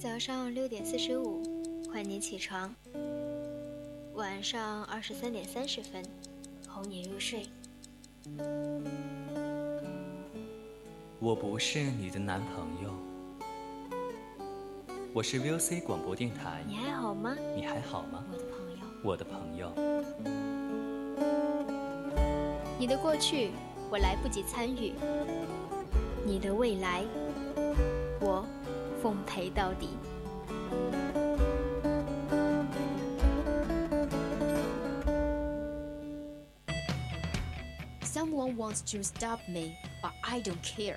早上六点四十五，唤你起床；晚上二十三点三十分，哄你入睡。我不是你的男朋友，我是 VOC 广播电台。你还好吗？你还好吗？我的朋友，我的朋友。你的过去，我来不及参与；你的未来，我。奉陪到底。Someone wants to stop me, but I don't care.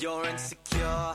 You're insecure,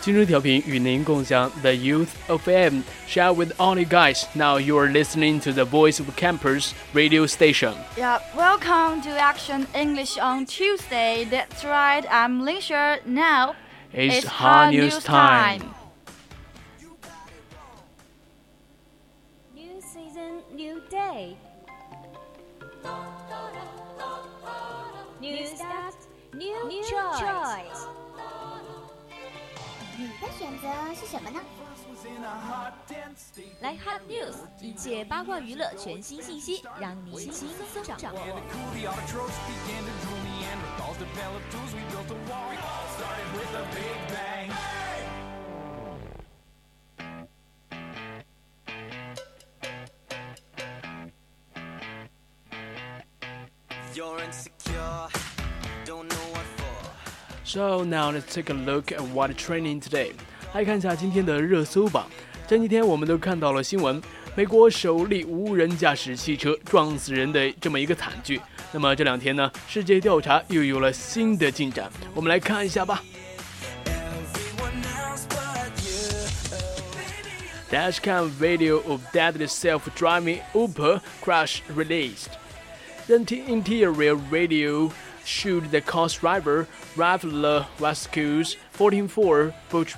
desperately. 青春调频与您共享 The Youth of M, share with all you guys. Now you are listening to the Voice of Campus radio station. Yeah, welcome to Action English on Tuesday. That's right, I'm Lingsher. Now It's hard news time. New season, new day. New start, new choice. 你的选 择是什么呢？来 Hot News，一切八卦娱乐全新信息，让你轻松掌握。 You're insecure, don't know what for. So now let's take a look at what trending today. 来看一下今天的热搜榜。前几天我们都看到了新闻，美国首例无人驾驶汽车撞死人的这么一个惨剧。那么这两天呢，世界调查又有了新的进展，我们来看一下吧。 Everyone else but you. Dashcam video of deadly self-driving Uber crash released. The inter- interior radio showed the car driver Ralph Vasquez, 14-4, put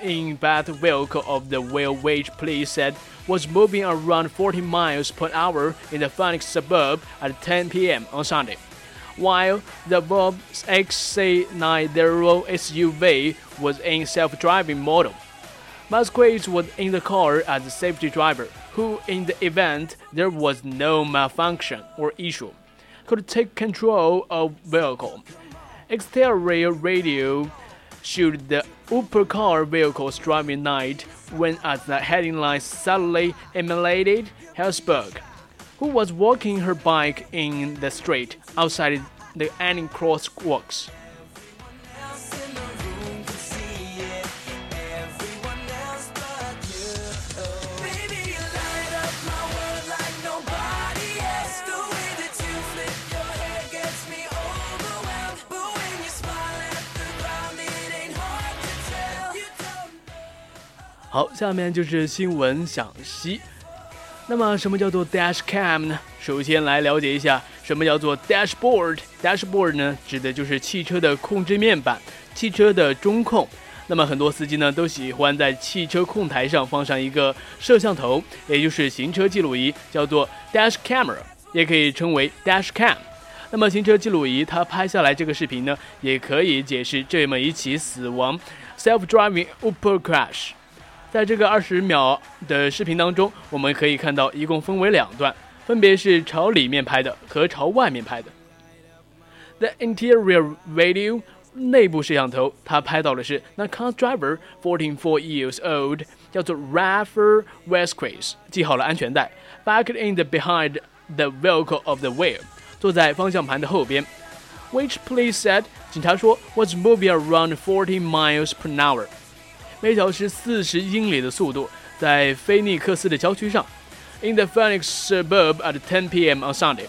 in bad vehicle of the wheel which police said was moving around 40 miles per hour in the Phoenix suburb at 10 p.m. on Sunday. While the Bob XC90 SUV was in self-driving model. Vasquez was in the car as a safety driver, who, in the event there was no malfunction or issue, could take control of vehicle. Exterior radio showed the Uber car vehicle's driving night when at the heading line suddenly emulated Helsberg, who was walking her bike in the street outside the Anning crosswalks. 好，下面就是新闻赏析。那么，什么叫做 dash cam 呢？首先来了解一下什么叫做 dashboard。dashboard 呢，指的就是汽车的控制面板，汽车的中控。那么很多司机呢都喜欢在汽车控台上放上一个摄像头，也就是行车记录仪，叫做 dash camera，也可以称为 dash cam。那么行车记录仪它拍下来这个视频呢，也可以解释这么一起死亡 self-driving Uber crash。在这个二十秒的视频当中，我们可以看到一共分为两段，分别是朝里面拍的和朝外面拍的。The interior video 内部摄像头，它拍到的是那 car driver fourteen four years old，叫做 Rafael Vasquez，系好了安全带，backed in the behind the vehicle of the wheel，坐在方向盘的后边。Which police said，警察说 was moving around forty miles per hour， 每小时四十英里的速度，在菲尼克斯的郊区上。In the Phoenix suburb at 10 p.m. on Sunday。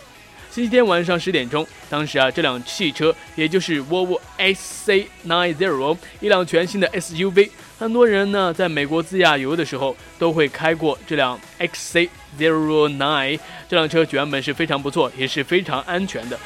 星期天晚上十点钟，当时啊，这辆汽车也就是 Volvo XC90，一辆全新的 SUV。很多人呢，在美国自驾游的时候都会开过这辆 XC09。这辆车原本是非常不错，也是非常安全的。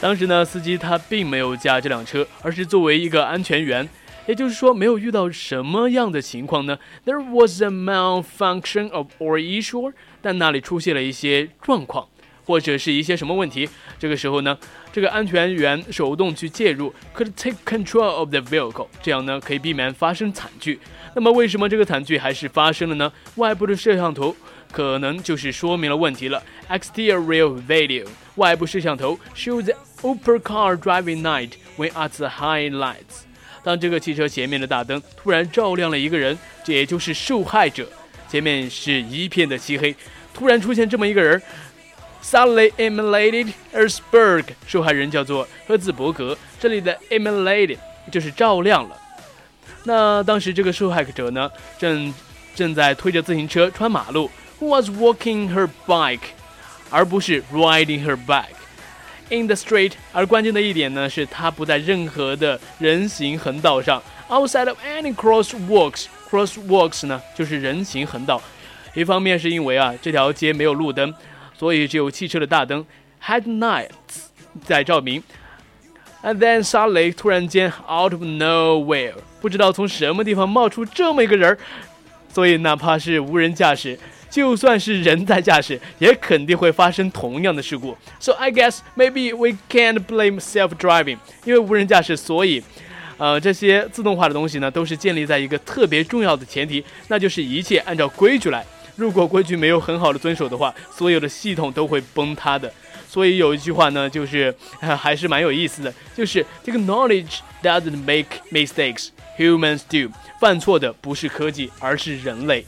当时呢，司机他并没有驾这辆车，而是作为一个安全员。也就是说，没有遇到什么样的情况呢？There was a malfunction of or issue，但那里出现了一些状况，或者是一些什么问题。这个时候呢，这个安全员手动去介入，could take control of the vehicle，这样呢可以避免发生惨剧。那么为什么这个惨剧还是发生了呢？外部的摄像头可能就是说明了问题了。Exterior video，外部摄像头 show the Uber car driving night when at the high lights。当这个汽车前面的大灯突然照亮了一个人，这也就是受害者。前面是一片的漆黑，突然出现这么一个人，Suddenly emulated Erzberg，受害人叫做赫兹伯格。这里的 emulated 就是照亮了。那当时这个受害者呢，正正在推着自行车穿马路 was walking her bike，而不是 riding her bike。In the street，而关键的一点呢，是它不在任何的人行横道上，outside of any crosswalks。crosswalks 呢，就是人行横道。一方面是因为啊，这条街没有路灯，所以只有汽车的大灯 headlights 在照明。And then suddenly，突然间，out of nowhere，不知道从什么地方冒出这么一个人儿，所以哪怕是无人驾驶。就算是人在驾驶，也肯定会发生同样的事故。So I guess maybe we can't blame self-driving，因为无人驾驶，所以，呃，这些自动化的东西呢，都是建立在一个特别重要的前提，那就是一切按照规矩来。如果规矩没有很好的遵守的话，所有的系统都会崩塌的。所以有一句话呢，就是还是蛮有意思的，就是这个 knowledge doesn't make mistakes，humans do。犯错的不是科技，而是人类。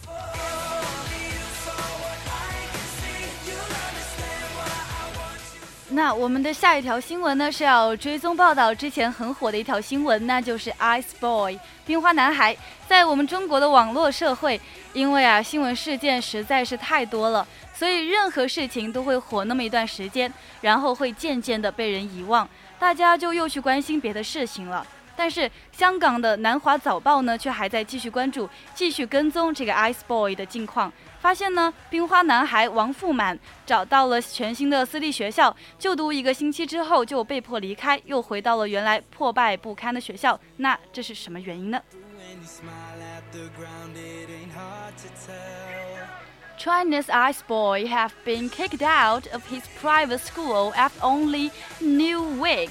那我们的下一条新闻呢，是要追踪报道之前很火的一条新闻，那就是 Ice Boy 冰花男孩。在我们中国的网络社会，因为啊新闻事件实在是太多了，所以任何事情都会火那么一段时间，然后会渐渐的被人遗忘，大家就又去关心别的事情了。但是香港的南华早报呢，却还在继续关注、继续跟踪这个 Ice Boy 的近况。发现呢，冰花男孩王富满找到了全新的私立学校，就读一个星期之后就被迫离开，又回到了原来破败不堪的学校。那这是什么原因呢？Chinese ice boy have been kicked out of his private school after only new week.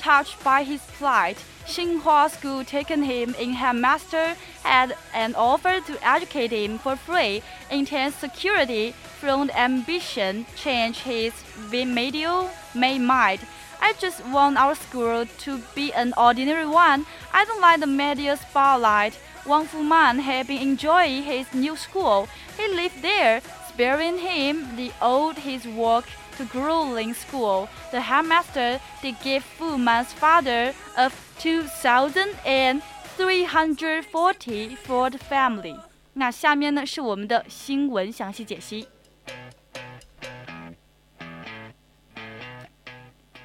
Touched by his plight, Xinhua School taken him in headmaster had an offer to educate him for free. Intense security from ambition changed his remedial mind. I just want our school to be an ordinary one. I don't like the media spotlight. Wang Fuman had been enjoying his new school. He lived there, sparing him the old his work grueling school. The headmaster did give Fu Man's father of two thousand and three hundred forty for the family. 那下面呢是我们的新闻详细解析。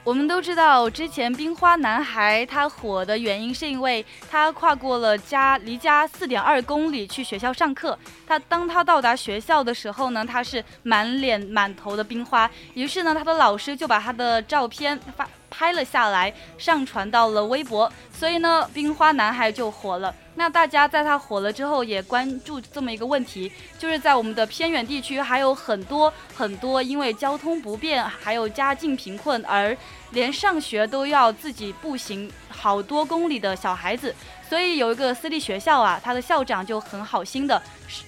我们都知道，之前冰花男孩他火的原因是因为他跨过了家离家四点二公里去学校上课。他当他到达学校的时候呢，他是满脸满头的冰花。于是呢，他的老师就把他的照片发拍了下来，上传到了微博。所以呢，冰花男孩就火了。那大家在他火了之后，也关注这么一个问题，就是在我们的偏远地区，还有很多很多因为交通不便，还有家境贫困，而连上学都要自己步行好多公里的小孩子。所以有一个私立学校啊，他的校长就很好心的，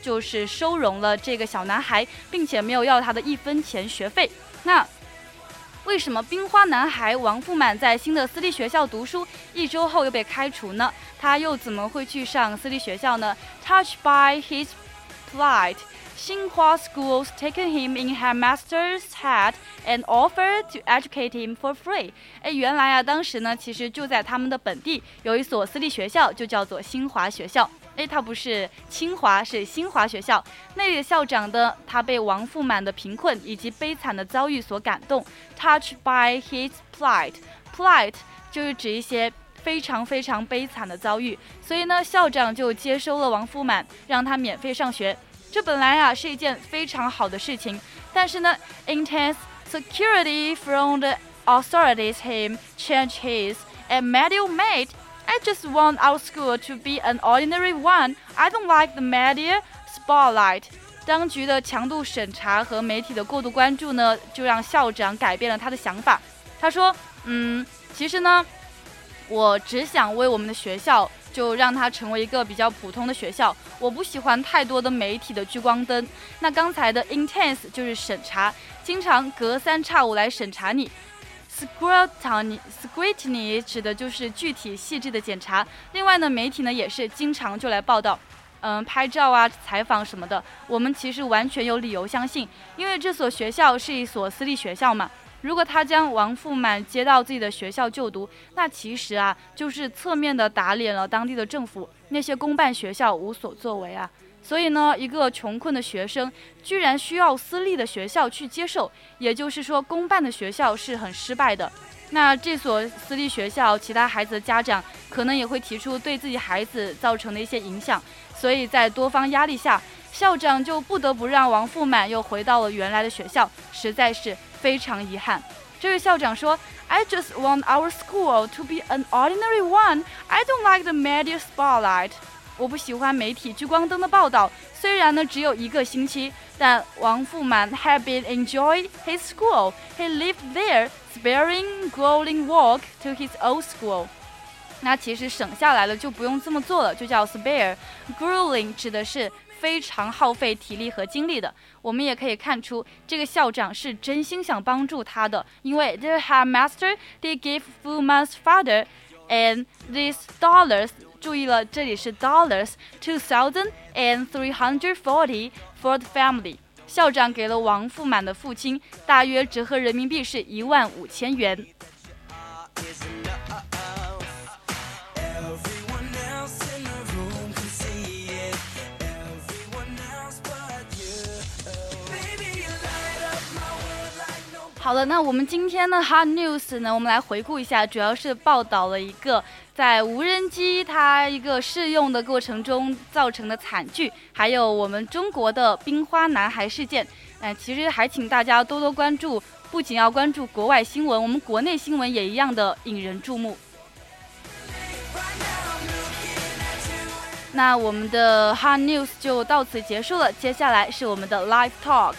就是收容了这个小男孩，并且没有要他的一分钱学费。那为什么冰花男孩王富满在新的私立学校读书一周后又被开除呢？他又怎么会去上私立学校呢？Touch by his plight, Xinhua schools taken him in headmaster's hat and offered to educate him for free。哎，原来啊，当时呢，其实就在他们的本地有一所私立学校，就叫做新华学校。哎，他不是清华，是新华学校。那里的校长呢他被王富满的贫困以及悲惨的遭遇所感动，touched by his plight，plight 就是指一些非常非常悲惨的遭遇。所以呢，校长就接收了王富满，让他免费上学。这本来啊是一件非常好的事情，但是呢，intense security from the authorities him change his and media made. I just want our school to be an ordinary one. I don't like the media spotlight. 当局的强度审查和媒体的过度关注呢，就让校长改变了他的想法。他说：“嗯，其实呢，我只想为我们的学校，就让它成为一个比较普通的学校。我不喜欢太多的媒体的聚光灯。那刚才的 intense 就是审查，经常隔三差五来审查你。” Scrutiny scrutiny 指的就是具体细致的检查。另外呢，媒体呢也是经常就来报道，嗯，拍照啊、采访什么的。我们其实完全有理由相信，因为这所学校是一所私立学校嘛。如果他将王富满接到自己的学校就读，那其实啊就是侧面的打脸了当地的政府，那些公办学校无所作为啊。所以呢，一个穷困的学生居然需要私立的学校去接受，也就是说，公办的学校是很失败的。那这所私立学校，其他孩子的家长可能也会提出对自己孩子造成的一些影响。所以在多方压力下，校长就不得不让王富满又回到了原来的学校，实在是非常遗憾。这位校长说：“I just want our school to be an ordinary one. I don't like the media spotlight.” 我不喜欢媒体聚光灯的报道。虽然呢只有一个星期，但王富满 had been enjoying his school. He lived there, sparing grueling walk to his old school. 那其实省下来了就不用这么做了，就叫 spare。grueling 指的是非常耗费体力和精力的。我们也可以看出，这个校长是真心想帮助他的，因为 the headmaster did give Fuman's father and these dollars 注意了，这里是 dollars two thousand and three hundred forty for the family。校长给了王富满的父亲，大约折合人民币是一万五千元。好了，那我们今天的 Hot News 呢，我们来回顾一下，主要是报道了一个在无人机它一个试用的过程中造成的惨剧，还有我们中国的冰花男孩事件。哎、其实还请大家多多关注，不仅要关注国外新闻，我们国内新闻也一样的引人注目。那我们的 Hot News 就到此结束了，接下来是我们的 Live Talk。